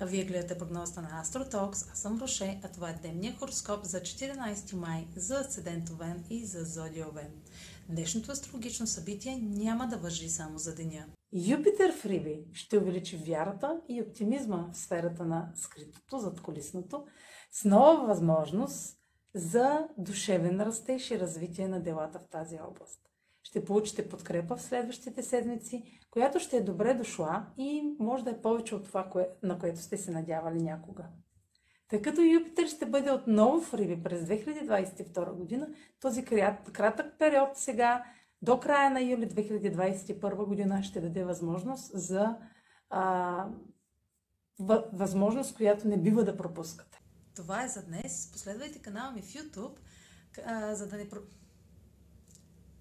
Вие гледате прогнозата на Астротокс, аз съм Роше, а това е дневния хороскоп за 14 май за Асцедент Овен и за Зодия Овен. Днешното астрологично събитие няма да въжи само за деня. Юпитер в Риби ще увеличи вярата и оптимизма в сферата на скритото, зад колисното, с нова възможност за душевен растеж и развитие на делата в тази област. Ще получите подкрепа в следващите седмици, която ще е добре дошла и може да е повече от това, на което сте се надявали някога. Тъй като Юпитер ще бъде отново в Риби през 2022 година, този кратък период сега до края на юли 2021 година ще даде възможност за а, възможност, която не бива да пропускате. Това е за днес. Последвайте канала ми в YouTube, а, за да не...